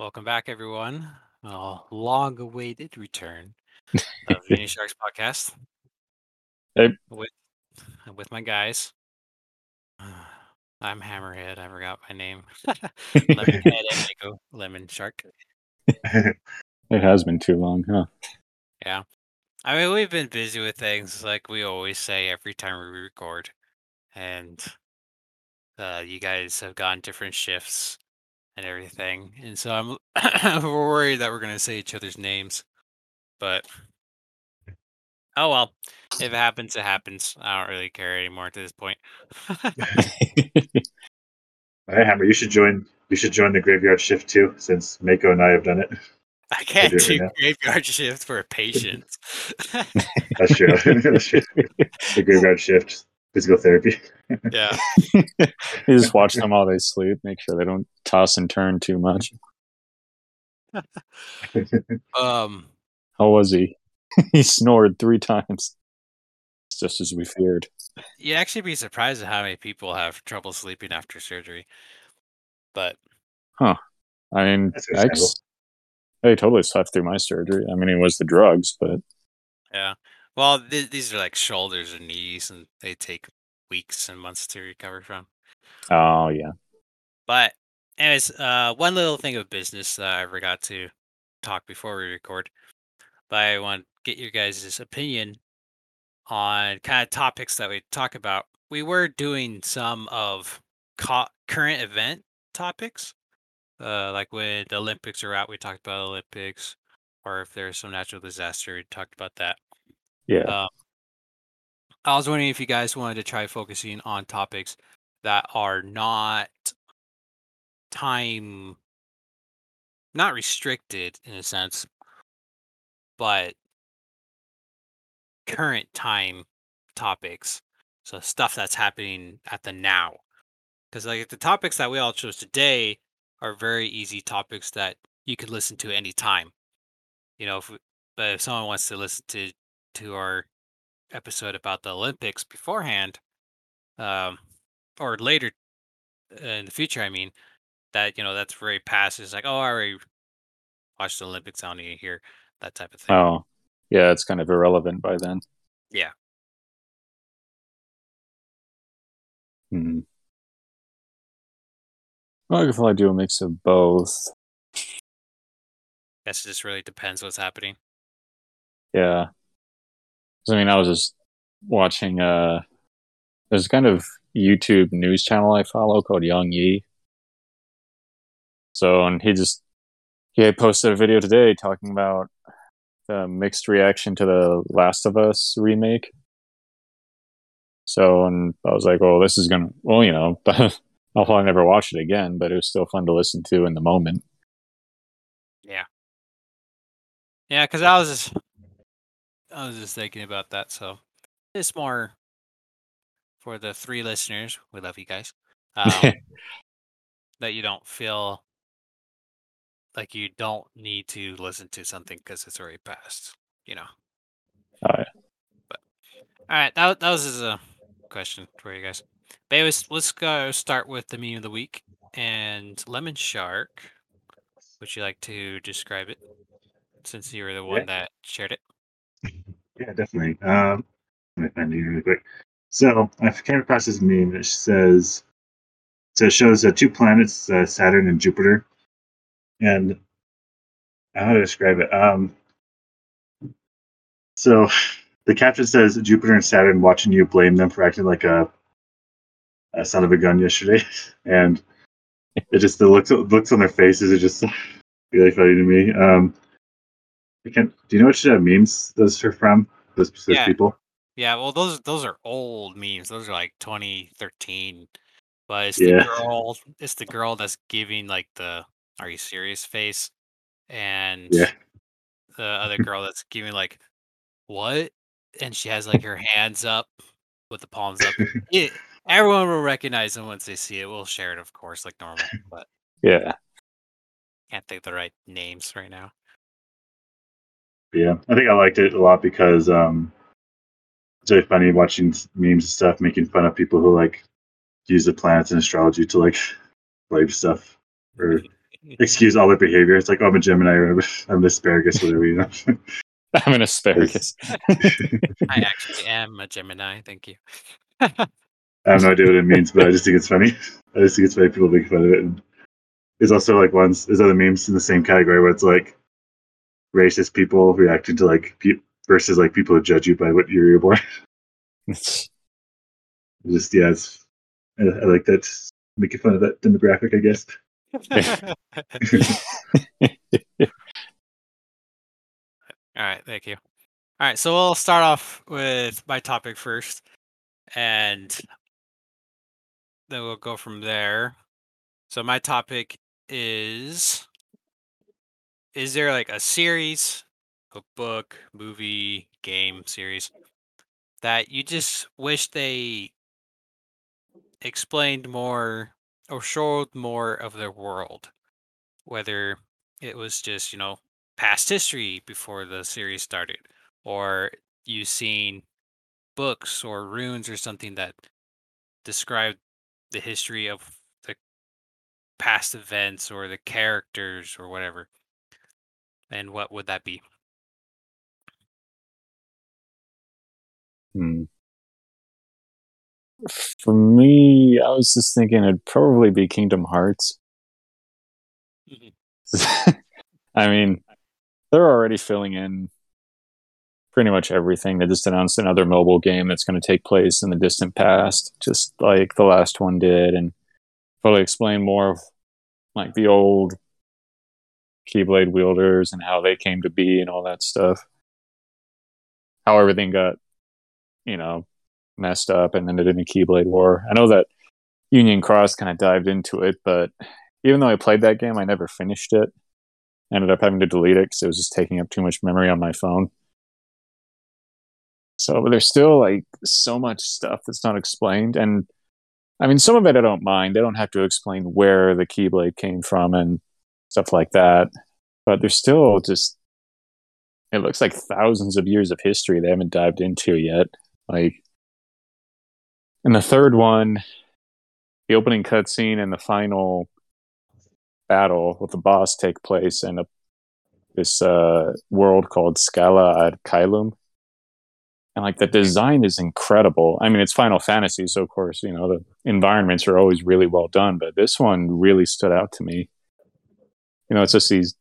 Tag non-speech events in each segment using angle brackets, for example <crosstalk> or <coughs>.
Welcome back, everyone. A long-awaited return of Mini <laughs> Sharks podcast. Hey. With with my guys. <sighs> I'm Hammerhead. I forgot my name. <laughs> Lemonhead <laughs> and Nico Lemon Shark. It has been too long, huh? Yeah. I mean, we've been busy with things like we always say every time we record, and uh, you guys have gone different shifts and everything, and so I'm <coughs> we're worried that we're gonna say each other's names, but oh well. If it happens, it happens. I don't really care anymore at this point. <laughs> <laughs> All right, Hammer, you should join. You should join the graveyard shift too, since Mako and I have done it. I can't do it right graveyard shift for <laughs> patients. That's true. That's true. The graveyard shift, physical therapy. yeah. <laughs> <laughs> you just watch them while they sleep, make sure they don't toss and turn too much. <laughs> Um. How was he? he snored three times. Just as we feared. You'd actually be surprised at how many people have trouble sleeping after surgery. But Huh. I mean, That's I, understandable. I totally slept through my surgery. I mean, it was the drugs, but yeah. Well, th- these are like shoulders and knees, and they take weeks and months to recover from. oh yeah. But anyways, uh, one little thing of business that I forgot to talk before we record, but I want to get your guys' opinion on kind of topics that we talk about. We were doing some of co- current event topics, uh, like when the Olympics are out, we talked about Olympics, or if there's some natural disaster, we talked about that. Yeah. Um, I was wondering if you guys wanted to try focusing on topics that are not time, not restricted in a sense, but current time topics. So stuff that's happening at the now. Because like the topics that we all chose today are very easy topics that you could listen to anytime. You know, if but if someone wants to listen to to our episode about the Olympics beforehand, um, or later uh, in the future, I mean, that you know that's very past. It's like, oh, I already watched the Olympics. I don't need to hear that type of thing. Oh, yeah. It's kind of irrelevant by then. Yeah. Hmm. Well, I could probably do a mix of both. Guess it just really depends what's happening. Yeah. I mean, I was just watching. Uh, there's kind of YouTube news channel I follow called Young Yi. So, and he just he posted a video today talking about the mixed reaction to the Last of Us remake. So, and I was like, "Well, this is gonna, well, you know, <laughs> I'll probably never watch it again, but it was still fun to listen to in the moment." Yeah. Yeah, because I was I was just thinking about that. So it's more for the three listeners. We love you guys. Um, <laughs> that you don't feel like you don't need to listen to something because it's already passed. You know. Oh, yeah. All right, that that was just a question for you guys. But anyways, let's go start with the meme of the week and lemon shark. Would you like to describe it since you were the one Yeah. that shared it? Yeah, definitely. Um, let me find it really quick. So I came across this meme that says, so it shows uh, two planets, uh, Saturn and Jupiter, and how to describe it. Um, so the caption says Jupiter and Saturn watching you blame them for acting like a, a son of a gun yesterday, <laughs> and it just the looks looks on their faces are just <laughs> really funny to me. Um. Do you know which uh, memes those are from? Those specific Yeah. people. Yeah, well, those those are old memes. Those are like 2013. But it's Yeah. the girl. It's the girl that's giving like the "Are you serious?" face, and Yeah. the other <laughs> girl that's giving like "What?" and she has like her hands up with the palms up. <laughs> Yeah, everyone will recognize them once they see it. We'll share it, of course, like normal. But Yeah. can't think of the right names right now. Yeah, I think I liked it a lot because um, it's really funny watching memes and stuff, making fun of people who like use the planets and astrology to like blame stuff or <laughs> excuse all their behavior. It's like, oh, I'm a Gemini, or I'm <laughs> I'm an asparagus, whatever, you know. <laughs> I'm an asparagus. I actually am a Gemini. Thank you. I have no idea what it means, but I just think it's funny. I just think it's funny people make fun of it. And there's also like ones, there's other memes in the same category where it's like racist people reacting to like pe- versus like people who judge you by what year you're born. <laughs> <laughs> just yeah, it's, I, I like that. Making fun of that demographic, I guess. <laughs> All right, thank you. All right, so we'll start off with my topic first, and then we'll go from there. So my topic is: Is there like a series, a book, movie, game series that you just wish they explained more or showed more of their world? Whether it was just you know past history before the series started, or you seen books or runes or something that describe the history of the past events or the characters or whatever. And what would that be? Hmm. For me, I was just thinking it'd probably be Kingdom Hearts. Mhm. <laughs> I mean, they're already filling in pretty much everything. They just announced another mobile game that's going to take place in the distant past, just like the last one did, and probably explain more of like the old Keyblade wielders and how they came to be and all that stuff. How everything got, you know, messed up and ended in a Keyblade War. I know that Union Cross kind of dived into it, but even though I played that game, I never finished it. Ended up having to delete it because it was just taking up too much memory on my phone. So, but there's still like so much stuff that's not explained, and I mean, some of it I don't mind. They don't have to explain where the Keyblade came from and stuff like that. But there's still just it looks like thousands of years of history they haven't dived into yet. Like in the third one, the opening cutscene and the final battle with the boss take place in a, this uh, world called Scala ad Caelum. And like the design is incredible. I mean, it's Final Fantasy, so of course, you know, the environments are always really well done, but this one really stood out to me. You know, it's just these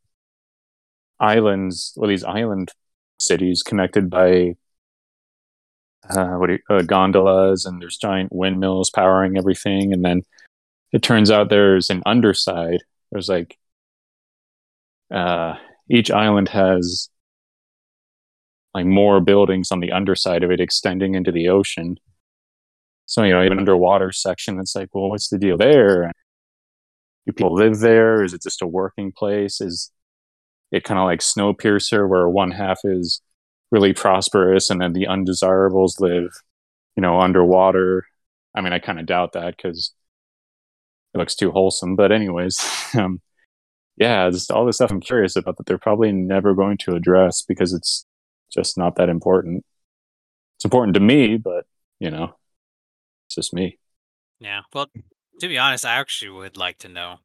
islands, or these island cities connected by uh, what you, uh, gondolas, and there's giant windmills powering everything. And then it turns out there's an underside. There's like uh, each island has like more buildings on the underside of it extending into the ocean. So you know, even underwater section, it's like, well, what's the deal there? People live there? Is it just a working place? Is it kind of like Snowpiercer, where one half is really prosperous and then the undesirables live, you know, underwater? I mean, I kind of doubt that because it looks too wholesome. But anyways, <laughs> um, yeah, just all this stuff I'm curious about that they're probably never going to address because it's just not that important. It's important to me, but you know, it's just me. Yeah. Well, to be honest, I actually would like to know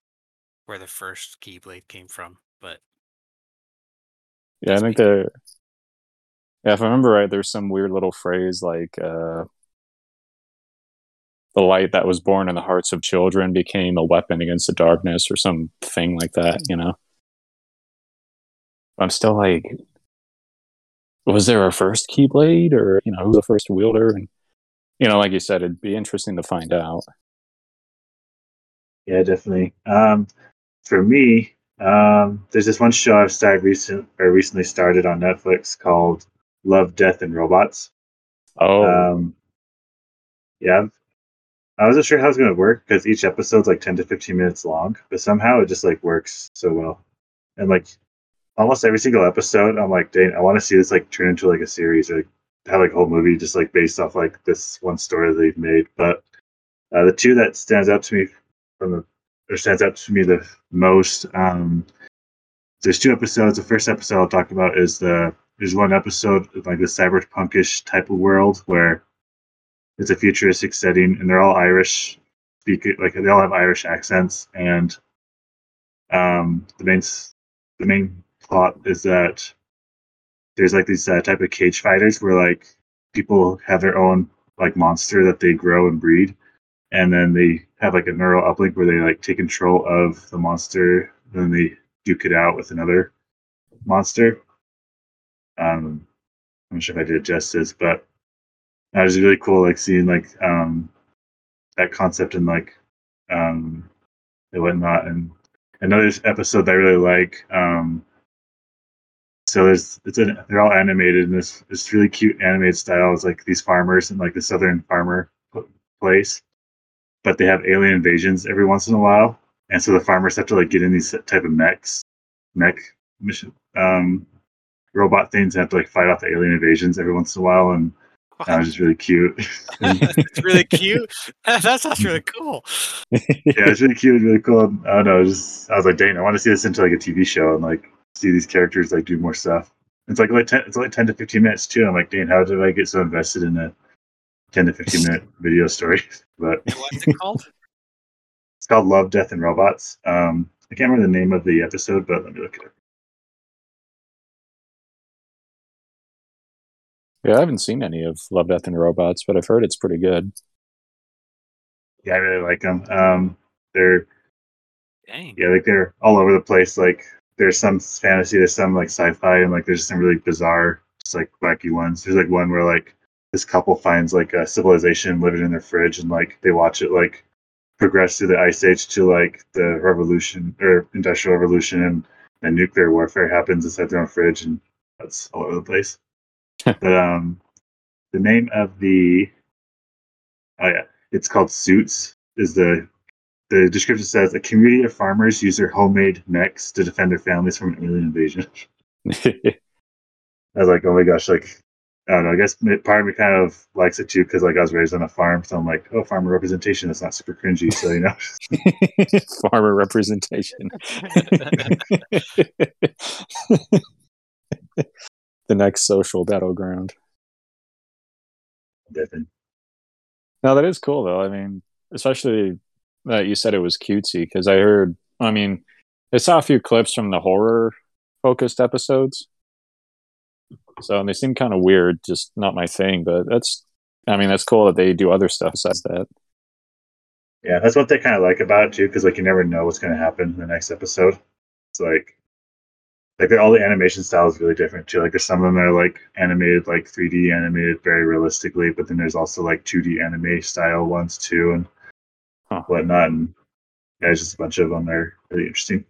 where the first Keyblade came from, but Yeah, I think me. there. Yeah, if I remember right, there's some weird little phrase like uh, "the light that was born in the hearts of children became a weapon against the darkness" or some thing like that. You know, I'm still like, was there a first Keyblade, or you know, who's the first wielder? And you know, like you said, it'd be interesting to find out. Yeah, definitely. Um, for me, um, there's this one show I've started recent or recently started on Netflix called Love, Death, and Robots. Oh, Um, yeah, I wasn't sure how it's gonna work because each episode's like 10 to 15 minutes long, but somehow it just like works so well. And like almost every single episode, I'm like, dang, I want to see this like turn into like a series or like, have like a whole movie just like based off like this one story they've made. But uh, the two that stands out to me from the or stands out to me the most, um, there's two episodes. The first episode I'll talk about is the there's one episode like the cyberpunkish type of world where it's a futuristic setting and they're all Irish speak like they all have Irish accents and um, the main the main plot is that there's like these uh, type of cage fighters where like people have their own like monster that they grow and breed, and then they have like a neural uplink where they like take control of the monster, and then they duke it out with another monster. Um, I'm not sure if I did justice, but that was really cool. Like seeing like um, that concept and like um, and whatnot. And another episode that I really like. Um, so there's it's an, they're all animated in this this really cute animated style. It's like these farmers and like the southern farmer place, but they have alien invasions every once in a while, and so the farmers have to like get in these type of mechs, mech mission um, robot things, and have to like fight off the alien invasions every once in a while, and uh, that was just really cute. <laughs> it's really cute. <laughs> that sounds really cool. yeah, it's really cute and really cool. I don't know. Was just I was like, dang, I want to see this into like a TV show and like see these characters like do more stuff. It's like, like ten, it's like ten to fifteen minutes too. I'm like, dang, how did I get so invested in it? 10 to 15 minute <laughs> video stories. <laughs> But what's it called? <laughs> it's called Love, Death, and Robots. Um, I can't remember the name of the episode, but let me look it. Yeah, I haven't seen any of Love, Death, and Robots, but I've heard it's pretty good. Yeah, I really like them. Um, they're Dang. yeah, like they're all over the place. Like there's some fantasy, there's some like sci-fi, and like there's some really bizarre, just like wacky ones. There's like one where like this couple finds like a civilization living in their fridge, and like they watch it like progress through the ice age to like the revolution or industrial revolution, and then nuclear warfare happens inside their own fridge, and that's all over the place. <laughs> but um, the name of the oh yeah, it's called Suits. Is the the description says a community of farmers use their homemade mechs to defend their families from an alien invasion. <laughs> I was like, oh my gosh, like I don't know. I guess part of me kind of likes it too because like I was raised on a farm, so I'm like, oh, farmer representation. That's not super cringy, so you know. <laughs> <laughs> Farmer representation. <laughs> the next social battleground. Definitely. No, that is cool though. I mean, especially that you said it was cutesy because I heard. I mean, I saw a few clips from the horror focused episodes, so and they seem kind of weird. Just not my thing. But that's. I mean, that's cool that they do other stuff besides that. Yeah, that's what they kind of like about it too, because like you never know what's going to happen in the next episode. It's like, like all the animation style is really different too. Like there's some of them that are like animated, like 3D animated very realistically, but then there's also like 2D anime style ones too, and Huh. whatnot. And yeah, there's just a bunch of them. They're really interesting.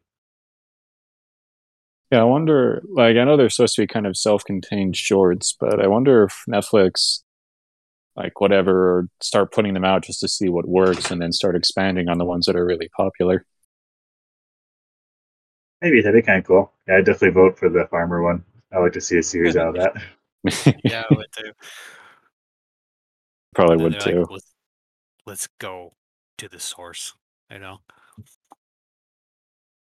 Yeah, I wonder. Like, I know they're supposed to be kind of self-contained shorts, but I wonder if Netflix, like, whatever, start putting them out just to see what works, and then start expanding on the ones that are really popular. Maybe that'd be kind of cool. Yeah, I'd definitely vote for the farmer one. I would like to see a series out of that. <laughs> Yeah, I would too. Probably would too. like, let's, let's go to the source. You know.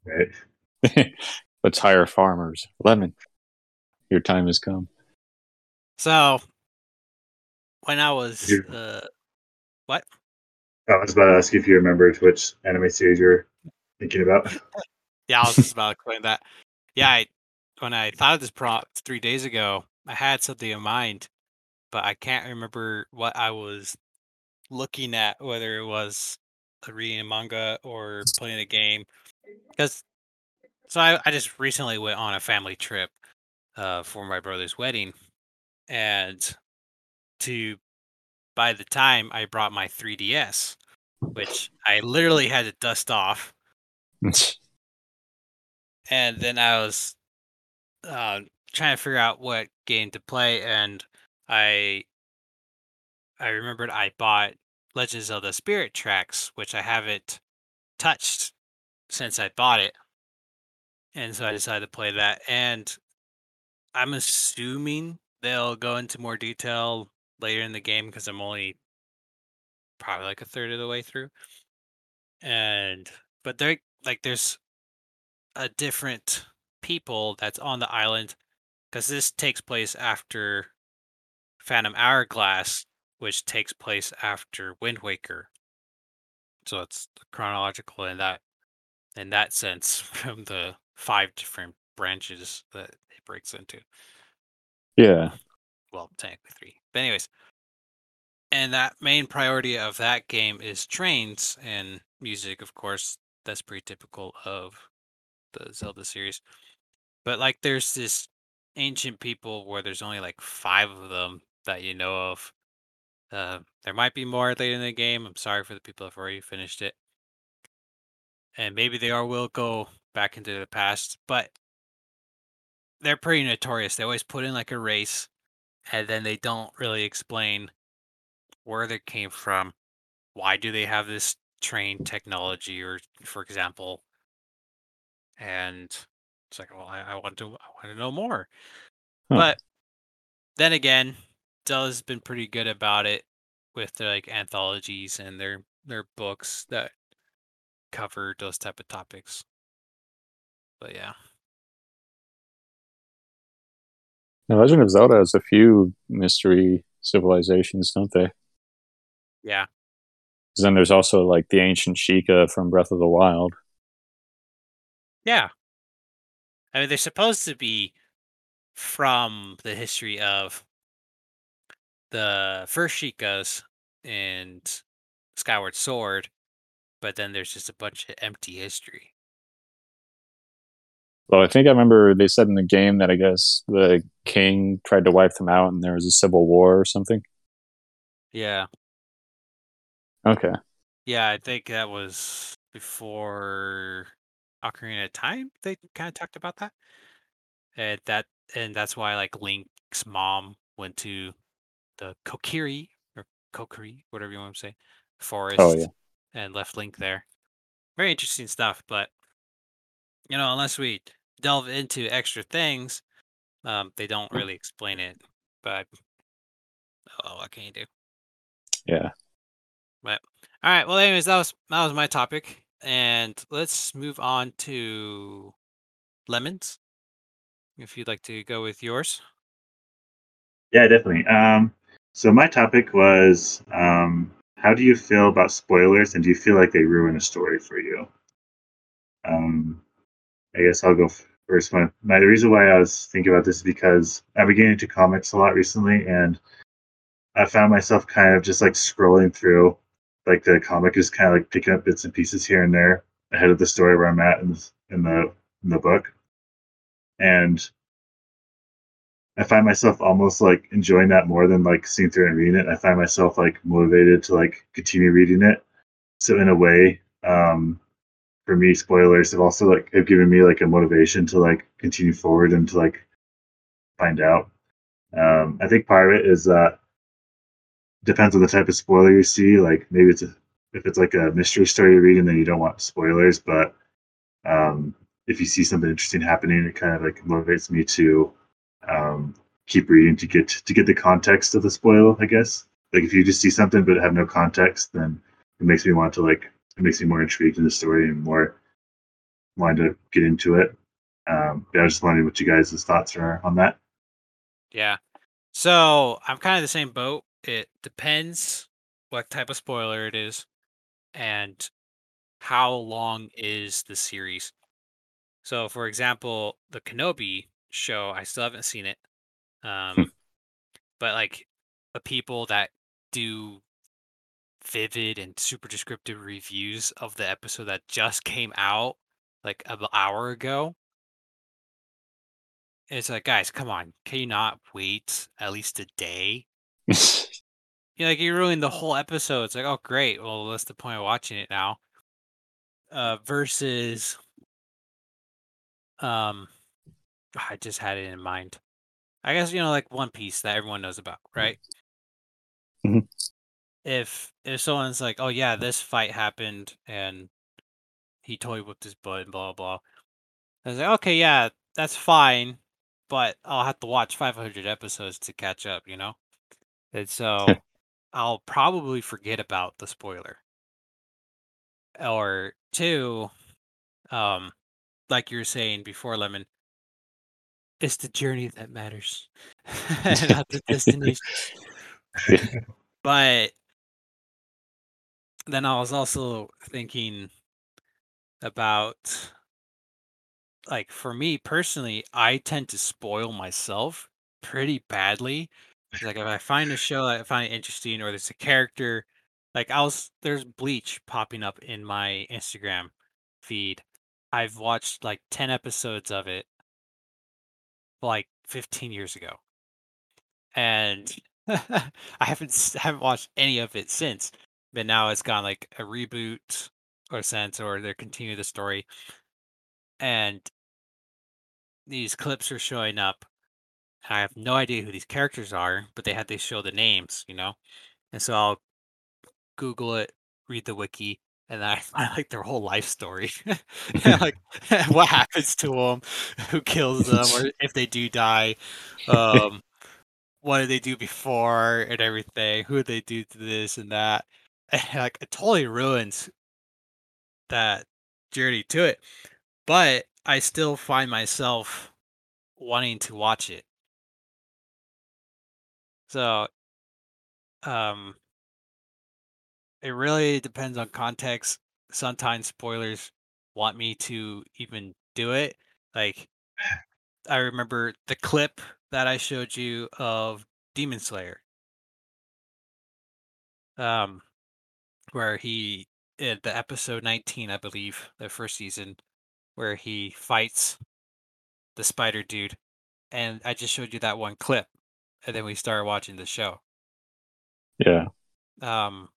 Right? <laughs> Let's hire farmers. Lemon, your time has come. So when I was uh, what? I was about to ask you if you remembered which anime series you're thinking about. <laughs> Yeah, I was just <laughs> about to claim that. Yeah, I, when I thought of this prompt three days ago, I had something in mind, but I can't remember what I was looking at, whether it was reading a manga or playing a game. Because so I, I just recently went on a family trip uh, for my brother's wedding, and to by the time I brought my 3DS, which I literally had to dust off <laughs> and then I was uh, trying to figure out what game to play, and I I remembered I bought Legends of the Spirit Tracks, which I haven't touched since I bought it, and so I decided to play that. And I'm assuming they'll go into more detail later in the game because I'm only probably like a third of the way through. And but there like there's a different people that's on the island because this takes place after Phantom Hourglass, which takes place after Wind Waker. So it's chronological in that in that sense <laughs> from the five different branches that it breaks into. Yeah. Well, technically three. But anyways, and that main priority of that game is trains and music, of course. That's pretty typical of the Zelda series. But like, there's this ancient people where there's only like five of them that you know of. Uh, there might be more later in the game. I'm sorry for the people who've already finished it. And maybe they are will go back into the past, but they're pretty notorious. They always put in like a race, and then they don't really explain where they came from. Why do they have this train technology, or for example, and it's like, well, I, I want to, I want to know more. Huh. But then again, Zelda's been pretty good about it with their like anthologies and their their books that cover those type of topics. But yeah, The Legend of Zelda has a few mystery civilizations, don't they? yeah, then there's also like the ancient Sheikah from Breath of the Wild. yeah. I mean, they're supposed to be from the history of the first Sheikahs and Skyward Sword, but then there's just a bunch of empty history. Well, I think I remember they said in the game that I guess the king tried to wipe them out and there was a civil war or something. Yeah, Okay. yeah. I think that was before Ocarina of Time. They kind of talked about that, and that and that's why like Link's mom went to the Kokiri or Kokiri, whatever you want to say, oh, forest, Oh, yeah. and left Link there. Very interesting stuff, but you know, unless we delve into extra things, um, they don't really explain it. But oh, what can you do? Yeah. But all right. Well, anyways, that was that was my topic, and let's move on to lemons. If you'd like to go with yours. Yeah, definitely. Um, so my topic was um, how do you feel about spoilers, and do you feel like they ruin a story for you? Um, I guess I'll go first. My, my the reason why I was thinking about this is because I've been getting into comics a lot recently, and I found myself kind of just like scrolling through, like the comic is kind of like picking up bits and pieces here and there ahead of the story where I'm at in, this, in the in the book, and I find myself almost like enjoying that more than like seeing through and reading it. I find myself like motivated to like continue reading it. So in a way, um, for me, spoilers have also like have given me like a motivation to like continue forward and to like find out. Um, I think part of it is that depends on the type of spoiler you see. Like maybe it's a, if it's like a mystery story you're reading, then you don't want spoilers. But um, if you see something interesting happening, it kind of like motivates me to um, keep reading to get to get the context of the spoil. I guess like if you just see something but have no context, then it makes me want to like it makes me more intrigued in the story and more wanting to get into it. Um, but I was just wondering what you guys' thoughts are on that. Yeah. So I'm kind of the same boat. It depends what type of spoiler it is and how long is the series. So, for example, the Kenobi show, I still haven't seen it. Um, but like the people that do vivid and super descriptive reviews of the episode that just came out like an hour ago, it's like, guys, come on, can you not wait at least a day? <laughs> You know, like you ruined the whole episode. It's like, oh great, well what's the point of watching it now? Uh versus um I just had it in mind. I guess you know like One Piece that everyone knows about, right? Mhm. If if someone's like, Oh yeah, this fight happened and he totally whipped his butt and blah blah. I was like, okay, yeah, that's fine, but I'll have to watch 500 episodes to catch up, you know? And so <laughs> I'll probably forget about the spoiler. Or two, um, like you were saying before, Lemon, it's the journey that matters, <laughs> not the <laughs> destination. But then I was also thinking, about like for me personally, I tend to spoil myself pretty badly. <laughs> Like if I find a show that I find interesting or there's a character, like I was there's Bleach popping up in my Instagram feed. I've watched like 10 episodes of it like 15 years ago. And <laughs> I haven't s- haven't watched any of it since. But now it's gone like a reboot or sense or they're continuing the story. And these clips are showing up. I have no idea who these characters are, but they had to show the names, you know? And so I'll Google it, read the wiki, and then <laughs> I find like their whole life story. <laughs> Like <laughs> what happens to them, who kills them, or if they do die. Um, what did they do before and everything? Who did they do to this and that? <laughs> Like it totally ruins that journey to it. But I still find myself wanting to watch it. So um it really depends on context. Sometimes spoilers want me to even do it. Like I remember the clip that I showed you of Demon Slayer. Um where he in the episode 19, I believe, the first season, where he fights the spider dude. And I just showed you that one clip. And then we started watching the show. Yeah. Um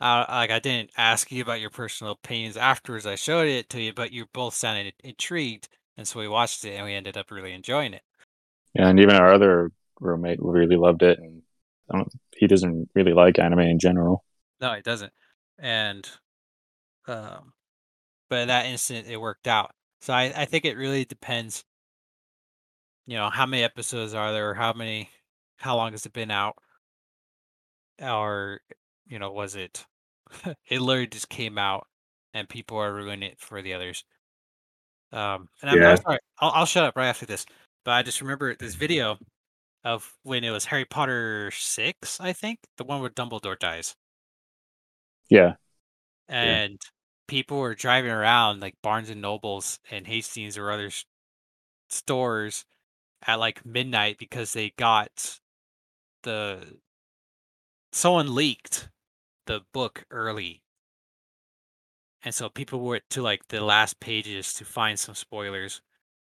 I, like I didn't ask you about your personal opinions afterwards. I showed it to you, but you both sounded intrigued, and so we watched it, and we ended up really enjoying it. Yeah, and even our other roommate really loved it, and he doesn't really like anime in general. No, it doesn't. And, um, but in that instant, it worked out. So I, I think it really depends. You know, how many episodes are there? How many? How long has it been out? Or, you know, was it? <laughs> it literally just came out, and people are ruining it for the others. Um, and I'm, Yeah. I'm sorry, I'll, I'll shut up right after this. But I just remember this video of when it was Harry Potter six, I think, the one where Dumbledore dies. Yeah, and people were driving around like Barnes and Nobles and Hastings or other stores at like midnight because they got the someone leaked the book early. And so people went to like the last pages to find some spoilers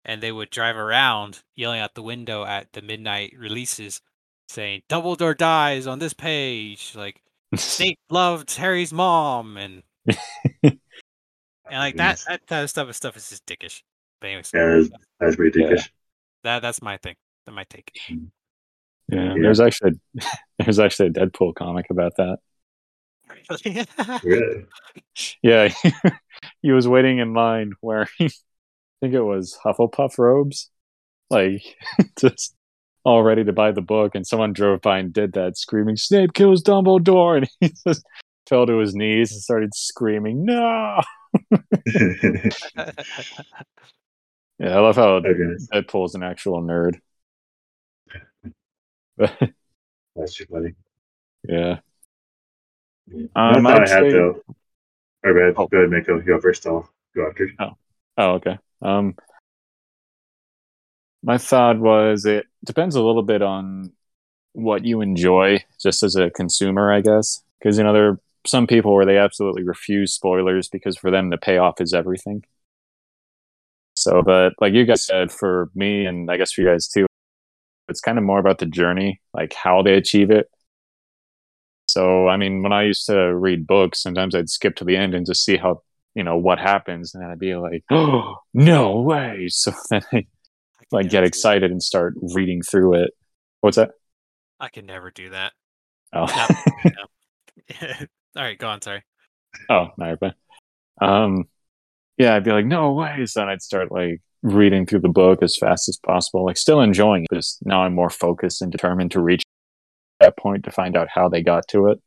and they would drive around yelling out the window at the midnight releases saying Dumbledore dies on this page like <laughs> Snape loved Harry's mom and <laughs> and like that, Goodness. that that stuff is stuff is just dickish. But anyways, Yeah, that's, that's pretty Yeah. dickish. that that's my thing. That my take. Mm. yeah. Yeah. There's actually <laughs> there's actually a Deadpool comic about that. Really? Yeah, he was waiting in line wearing, I think it was Hufflepuff robes, like <laughs> just all ready to buy the book, and someone drove by and did that, screaming, "Snape kills Dumbledore!" <laughs> and he just fell to his knees and started screaming, "No!" <laughs> Yeah, I love how okay, Deadpool's an actual nerd. That's too funny. yeah, Yeah. Um, I'd I had say- though. Or bad. Oh. Go ahead, Mako. You go first. I'll go after. Oh, okay. Um, my thought was it depends a little bit on what you enjoy, just as a consumer, I guess. Because you know there are some people where they absolutely refuse spoilers because for them the payoff is everything. So, but like you guys said, for me and I guess for you guys too, it's kind of more about the journey, like how they achieve it. So, I mean, when I used to read books, sometimes I'd skip to the end and just see how you know what happens and then i'd be like oh no way <laughs> so then i like get excited and start reading through it what's that I can never do that. oh <laughs> <laughs> All right, go on. Sorry. oh no you're fine. um yeah i'd be like no way so then i'd start like reading through the book as fast as possible like still enjoying it just now i'm more focused and determined to reach that point to find out how they got to it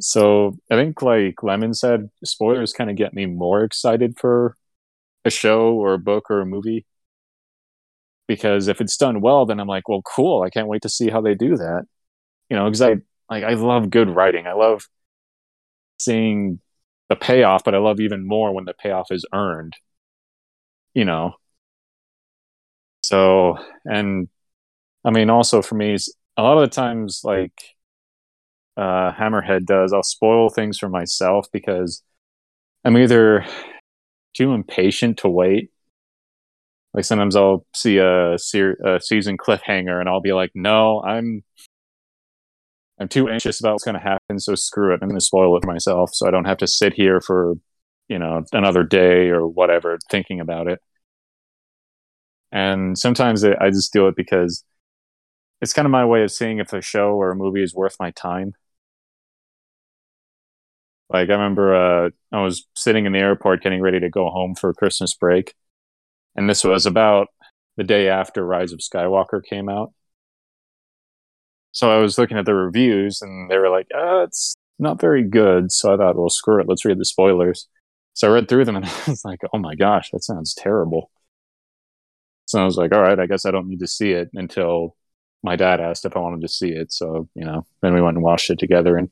so i think like lemon said spoilers kind of get me more excited for a show or a book or a movie because if it's done well then i'm like well cool i can't wait to see how they do that you know because i like i love good writing i love seeing the payoff, but I love even more when the payoff is earned. You know. So, and I mean, also for me, a lot of the times, like uh, Hammerhead does, I'll spoil things for myself because I'm either too impatient to wait. Like sometimes I'll see a, ser- a season cliffhanger and I'll be like, no, I'm I'm too anxious about what's going to happen, so screw it. I'm going to spoil it for myself, so I don't have to sit here for you know another day or whatever thinking about it. And sometimes I just do it because it's kind of my way of seeing if a show or a movie is worth my time. Like I remember, uh, I was sitting in the airport getting ready to go home for Christmas break, and this was about the day after Rise of Skywalker came out. So I was looking at the reviews, and they were like, uh, "It's not very good." So I thought, "Well, screw it, let's read the spoilers." So I read through them, and <laughs> I was like, "Oh my gosh, that sounds terrible." So I was like, "All right, I guess I don't need to see it until my dad asked if I wanted to see it." So you know, then we went and watched it together, and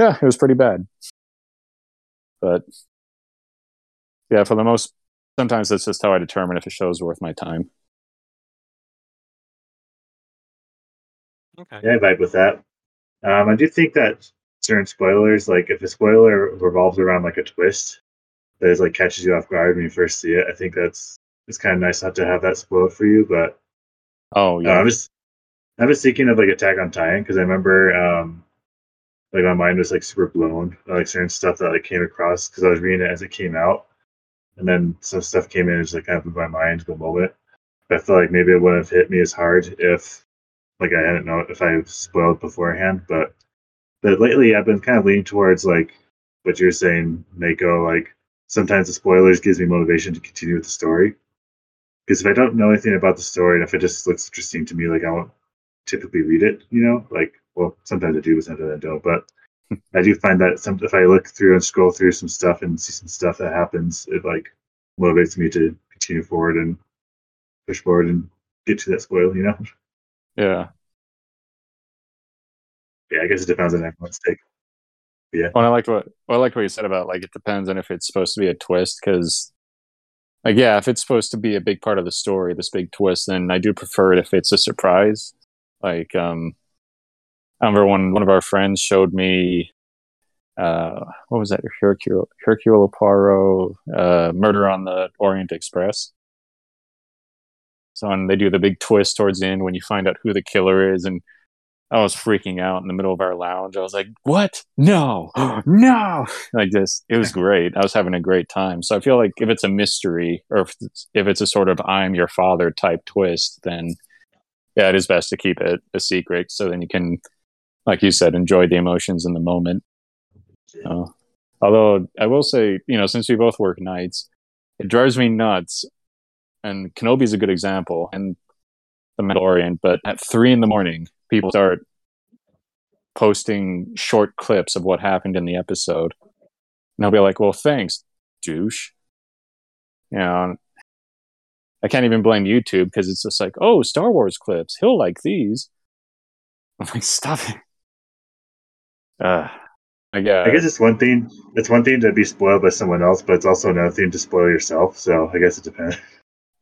yeah, it was pretty bad. But yeah, for the most, sometimes that's just how I determine if a show is worth my time. Okay. Yeah, I vibe with that. Um, I do think that certain spoilers, like if a spoiler revolves around like a twist that is like catches you off guard when you first see it, I think that's it's kind of nice not to have that spoiled for you. But oh yeah, uh, I'm just I'm just thinking of like Attack on Titan because I remember um, like my mind was like super blown like certain stuff that like came across because I was reading it as it came out, and then some stuff came in and just like kind of blew my mind the moment. But I feel like maybe it wouldn't have hit me as hard if like I hadn't know if I spoiled beforehand. But but lately I've been kind of leaning towards like what you're saying, Mako. Like sometimes the spoilers gives me motivation to continue with the story. Because if I don't know anything about the story and if it just looks interesting to me, like I won't typically read it. You know, like well, sometimes I do, but sometimes I don't. But <laughs> I do find that some if I look through and scroll through some stuff and see some stuff that happens, it like motivates me to continue forward and push forward and get to that spoil. You know. Yeah. Yeah, I guess it depends on everyone's take. Yeah. Well, I liked what well, I liked what you said about like it depends on if it's supposed to be a twist because like yeah, if it's supposed to be a big part of the story, this big twist, then I do prefer it if it's a surprise. Like um I remember when one of our friends showed me uh, what was that? Hercule Hercule Poirot, uh, Murder on the Orient Express. So and they do the big twist towards the end when you find out who the killer is, and I was freaking out in the middle of our lounge. I was like, "What? No, <gasps> no!" <laughs> Like this, it was great. I was having a great time. So I feel like if it's a mystery or if it's, if it's a sort of "I'm your father" type twist, then yeah, it is best to keep it a secret so then you can like you said, enjoy the emotions in the moment. Uh, although I will say, you know, since we both work nights, it drives me nuts. And Kenobi's a good example, and The Mandalorian. But at three in the morning, people start posting short clips of what happened in the episode, and I'll be like, "Well, thanks, douche." You know, I can't even blame YouTube because it's just like, "Oh, Star Wars clips. He'll like these." <laughs> I'm like, "Stop it." Uh, I guess. I guess it's one thing. It's one thing to be spoiled by someone else, but it's also another thing to spoil yourself. So I guess it depends.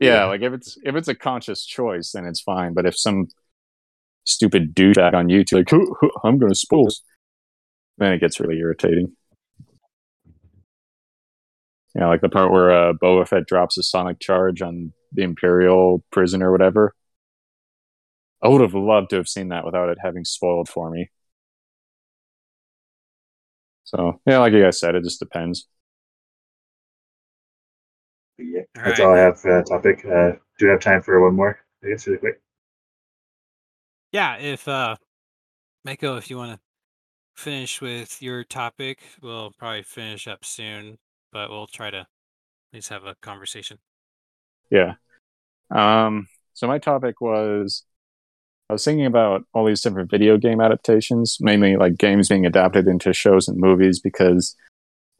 Yeah, <laughs> yeah. like if it's if it's a conscious choice, then it's fine. But if some stupid douchebag on YouTube like, I'm going to spoil, then it gets really irritating. You know, like the part where uh, Boba Fett drops a sonic charge on the Imperial prison or whatever. I would have loved to have seen that without it having spoiled for me. So yeah, like you guys said, it just depends. Yeah, all that's right. all I have for that topic. Uh, do we have time for one more? I guess really quick. Yeah, if uh, Mako, if you want to finish with your topic, we'll probably finish up soon, but we'll try to at least have a conversation. Yeah. Um. So my topic was I was thinking about all these different video game adaptations, mainly like games being adapted into shows and movies, because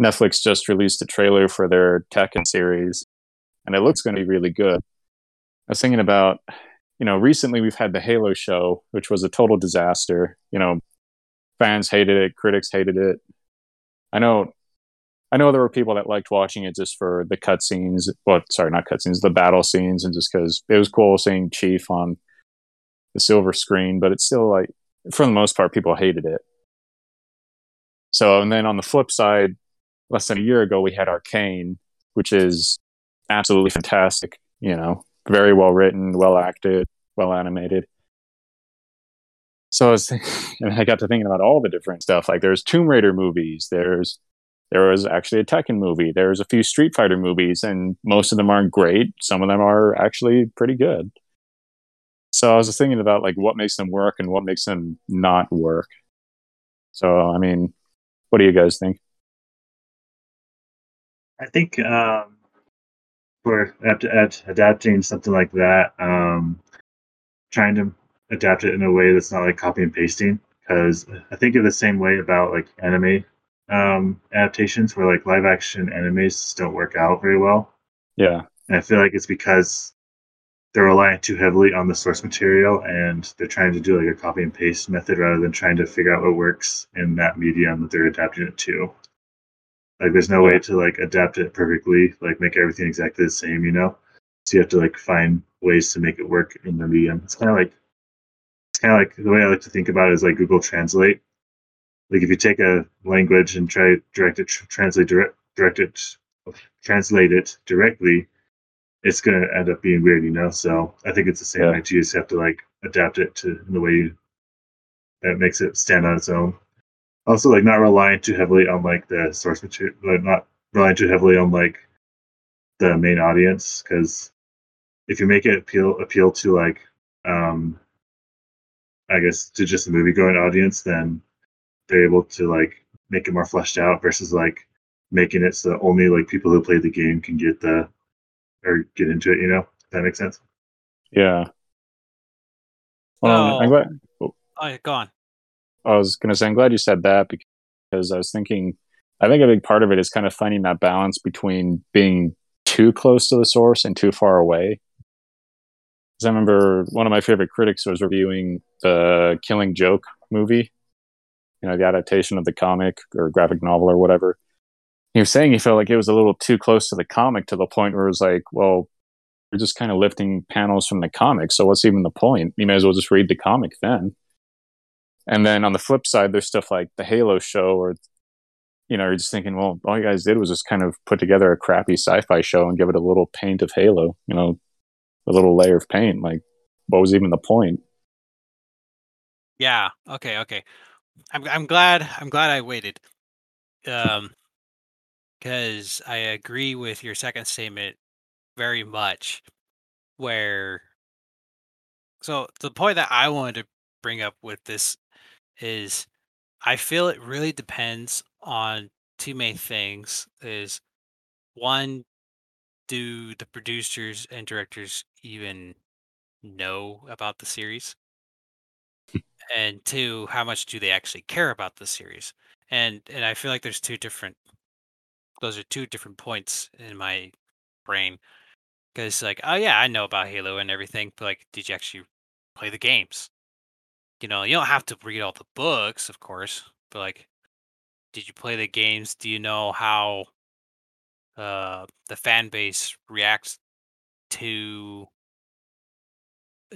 Netflix just released a trailer for their Tekken series, and it looks going to be really good. I was thinking about, you know, recently we've had the Halo show, which was a total disaster. You know, fans hated it, critics hated it. I know I know there were people that liked watching it just for the cutscenes. Well, sorry, not cutscenes, the battle scenes, and just because it was cool seeing Chief on the silver screen. But it's still like, for the most part, people hated it. So, and then on the flip side, less than a year ago, we had Arcane, which is absolutely fantastic. You know, very well written, well acted, well animated. So I was, <laughs> and I got to thinking about all the different stuff. Like there's Tomb Raider movies, there's there was actually a Tekken movie, there's a few Street Fighter movies, and most of them aren't great. Some of them are actually pretty good. So I was thinking about like what makes them work and what makes them not work. So I mean, what do you guys think? I think um, for adapt- ad- adapting something like that, um, trying to adapt it in a way that's not like copy and pasting. Because I think of the same way about like anime um, adaptations, where like live action animes don't work out very well. Yeah, and I feel like it's because they're relying too heavily on the source material and they're trying to do like a copy and paste method rather than trying to figure out what works in that medium that they're adapting it to. Like there's no way to like adapt it perfectly, like make everything exactly the same, you know? So you have to like find ways to make it work in the medium. It's kind of like it's kind of like the way I like to think about it is like Google Translate. Like if you take a language and try direct it translate direct direct it translate it directly, it's gonna end up being weird, you know. So I think it's the same Yeah. idea. You just have to like adapt it to in the way you, that makes it stand on its own. Also, like not relying too heavily on like the source material, like not relying too heavily on like the main audience, because if you make it appeal appeal to like um I guess to just a movie going audience, then they're able to like make it more fleshed out versus like making it so only like people who play the game can get the or get into it, you know? If that makes sense. yeah. Well, I'm No. glad. Oh. oh, yeah, go on. I was going to say, I'm glad you said that because I was thinking, I think a big part of it is kind of finding that balance between being too close to the source and too far away. Because I remember one of my favorite critics was reviewing the Killing Joke movie, you know, the adaptation of the comic or graphic novel or whatever. He was saying he felt like it was a little too close to the comic to the point where it was like, well, you're just kind of lifting panels from the comic. So what's even the point? You may as well just read the comic then. And then on the flip side, there's stuff like the Halo show, or you know, you're just thinking, well, all you guys did was just kind of put together a crappy sci-fi show and give it a little paint of Halo, you know, a little layer of paint. Like, what was even the point? Yeah. Okay. Okay. I'm I'm glad I'm glad I waited. Um, because I agree with your second statement very much. Where so the point that I wanted to bring up with this is I feel it really depends on two main things. Is one, do the producers and directors even know about the series? Hmm. and two, how much do they actually care about the series? And and I feel like there's two different those are two different points in my brain. Because like, oh yeah, I know about Halo and everything, but like, did you actually play the games? You know, you don't have to read all the books, of course, but like, did you play the games? Do you know how uh the fan base reacts to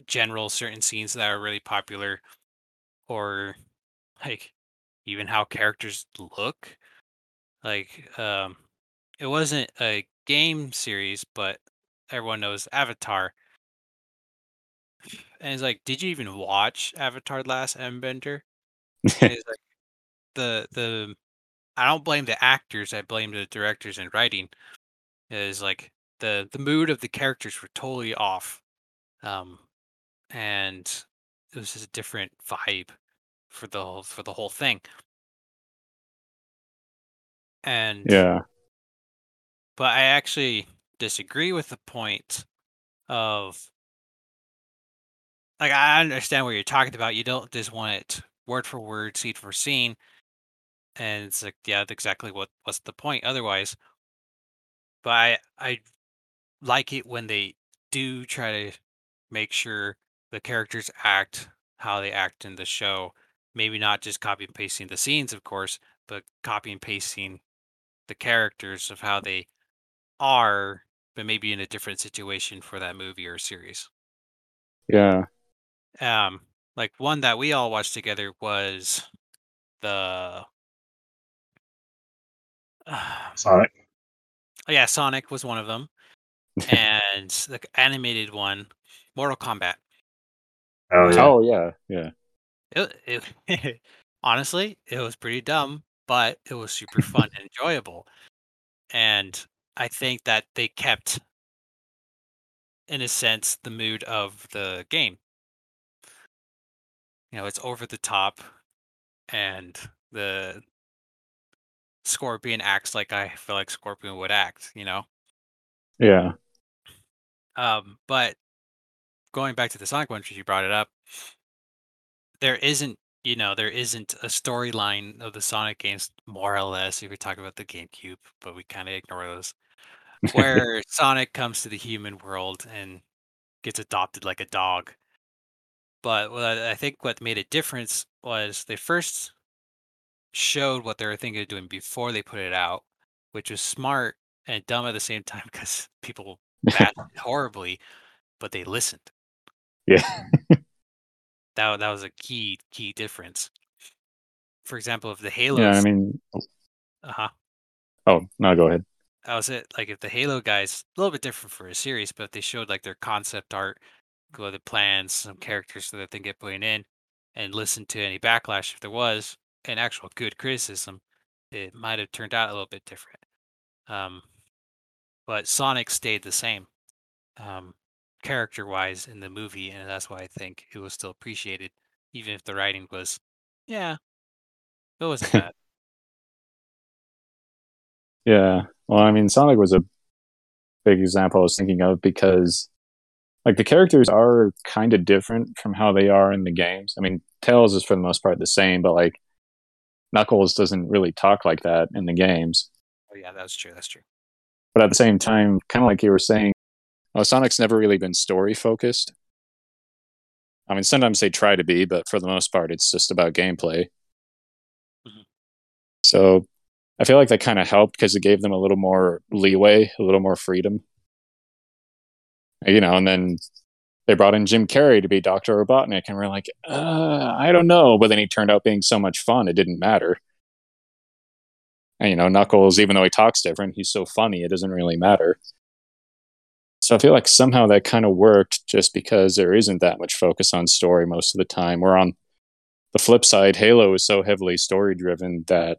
general certain scenes that are really popular or like even how characters look like um it wasn't a game series but everyone knows avatar. And it's like did you even watch avatar last airbender? And <laughs> it's like the the i don't blame the actors i blame the directors and writing. Is like the the mood of the characters were totally off um and it was just a different vibe for the whole for the whole thing and yeah, but I actually disagree with the point of like I understand what you're talking about. You don't just want it word for word, scene for scene, and it's like yeah, exactly what what's the point otherwise. But I I like it when they do try to make sure the characters act how they act in the show. Maybe not just copy and pasting the scenes, of course, but copy and pasting the characters of how they are, but maybe in a different situation for that movie or series. Yeah. Um, like one that we all watched together was the <sighs> Sonic. Oh yeah, Sonic was one of them, and the animated one, Mortal Kombat. Oh yeah. Oh yeah, yeah. It, it <laughs> honestly, it was pretty dumb, but it was super fun and enjoyable. And I think that they kept, in a sense, the mood of the game. You know, it's over the top, and the Scorpion acts like I feel like Scorpion would act. You know. Yeah. Um, but going back to the Sonic one, because you brought it up, there isn't, you know, there isn't a storyline of the Sonic games, more or less, if we talk about the GameCube, but we kind of ignore those, <laughs> where Sonic comes to the human world and gets adopted like a dog. But what I think what made a difference was they first showed what they were thinking of doing before they put it out, which was smart and dumb at the same time <laughs> because people <laughs> bashed horribly, but they listened. Yeah. That that was a key key difference. For example, if the Halo, Yeah, I mean uh huh, oh no, go ahead. that was it. Like if the Halo guys, a little bit different for a series, but if they showed like their concept art, go the plans, some characters that they get putting in, and listen to any backlash if there was an actual good criticism, it might have turned out a little bit different. Um, but Sonic stayed the same, um, character wise in the movie, and that's why I think it was still appreciated, even if the writing was, yeah, it wasn't <laughs> bad. Yeah. Well, I mean Sonic was a big example I was thinking of because like the characters are kind of different from how they are in the games. I mean, Tails is for the most part the same, but like Knuckles doesn't really talk like that in the games. oh yeah, that's true. That's true. But at the same time, kind of like you were saying, Sonic's never really been story focused. I mean, sometimes they try to be, but for the most part, it's just about gameplay. Mhm. So I feel like that kind of helped because it gave them a little more leeway, a little more freedom. You know, and then they brought in Jim Carrey to be Dr. Robotnik, and we're like, uh, I don't know. But then he turned out being so much fun, it didn't matter. And, you know, Knuckles, even though he talks different, he's so funny, it doesn't really matter. So I feel like somehow that kind of worked just because there isn't that much focus on story most of the time. We're on the flip side, Halo is so heavily story driven that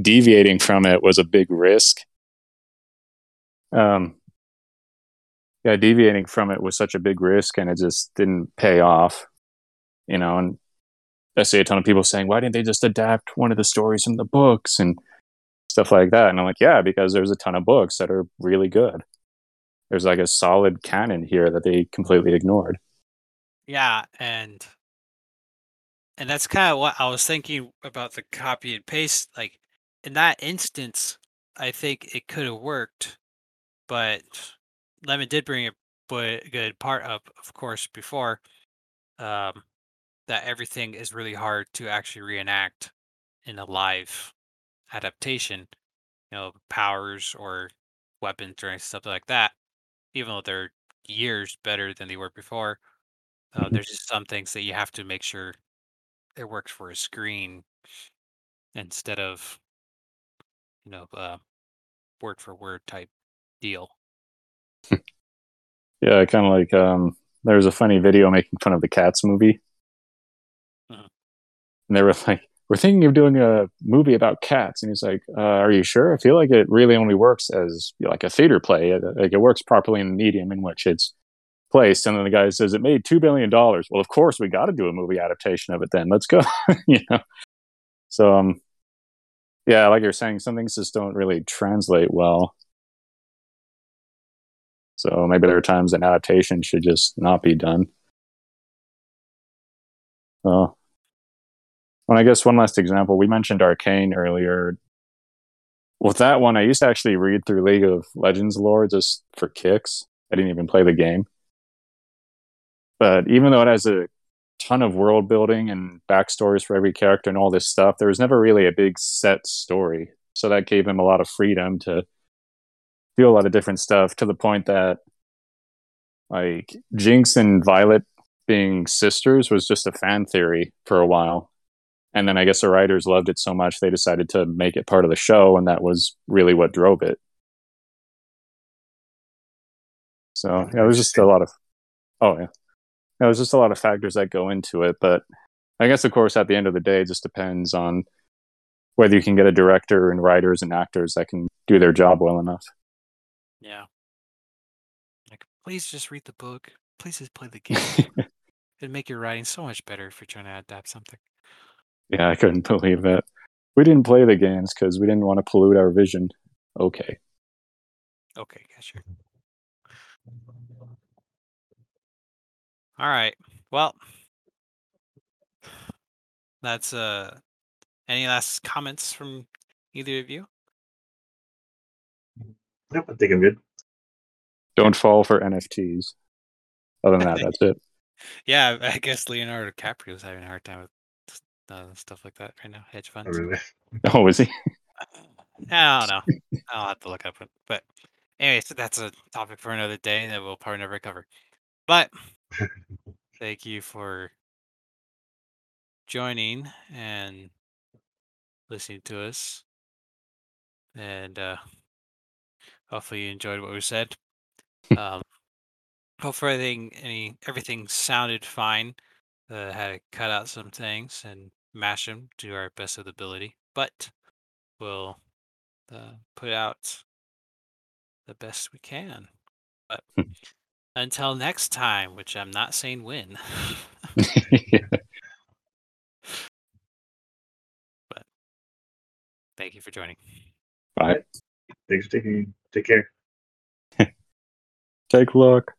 deviating from it was a big risk. Um, yeah, deviating from it was such a big risk and it just didn't pay off, you know. And I see a ton of people saying, why didn't they just adapt one of the stories from the books and stuff like that? And I'm like, yeah, because there's a ton of books that are really good. There's like a solid canon here that they completely ignored. Yeah, and and that's kind of what I was thinking about the copy and paste. Like in that instance, I think it could have worked, but Lemon did bring a good part up, of course, before um, that everything is really hard to actually reenact in a live adaptation. You know, powers or weapons or stuff like that, even though they're years better than they were before. Uh, Mhm. there's just some things that you have to make sure it works for a screen instead of you know uh, word for word type deal. <laughs> Yeah, kind of like um, there was a funny video making fun of the Cats movie, Mhm. and they were <laughs> like, "We're thinking of doing a movie about cats," and he's like, uh, "Are you sure? I feel like it really only works as like a theater play. Like it works properly in the medium in which it's placed." And then the guy says, "It made two billion dollars." Well, of course we got to do a movie adaptation of it. Then let's go, <laughs> you know. So um, yeah, like you're saying, some things just don't really translate well. So maybe there are times an adaptation should just not be done. So, I guess one last example. We mentioned Arcane earlier. With that one, I used to actually read through League of Legends lore just for kicks. I didn't even play the game. But even though it has a ton of world building and backstories for every character and all this stuff, there was never really a big set story. so that gave him a lot of freedom to do a lot of different stuff to the point that like Jinx and Violet being sisters was just a fan theory for a while. And then I guess the writers loved it so much they decided to make it part of the show, and that was really what drove it. So yeah, it was just a lot of oh yeah. Yeah, there's just a lot of factors that go into it, but I guess of course at the end of the day it just depends on whether you can get a director and writers and actors that can do their job well enough. Yeah. Like, please just read the book. Please just play the game. <laughs> It'd make your writing so much better if you're trying to adapt something. Yeah, I couldn't <laughs> believe it. We didn't play the games because we didn't want to pollute our vision. Okay. Okay, yeah, sure. All right. Well, that's uh any last comments from either of you? Yep, I think I'm good. Don't fall for NFTs. Other than that, <laughs> that's it. Yeah, I guess Leonardo DiCaprio is having a hard time with uh, stuff like that right now. Hedge Oh, funds. really? <laughs> Oh, is he? <laughs> I don't know. I'll have to look up it. But so that's a topic for another day that we'll probably never cover. But <laughs> thank you for joining and listening to us. And uh hopefully you enjoyed what we said. um hopefully everything any everything sounded fine. Uh, had to cut out some things and mash them to our best of the ability. But we'll uh, put out the best we can. But until next time, which I'm not saying when. <laughs> <laughs> But thank you for joining. Bye. Thanks for taking. Take care. <laughs> Take luck.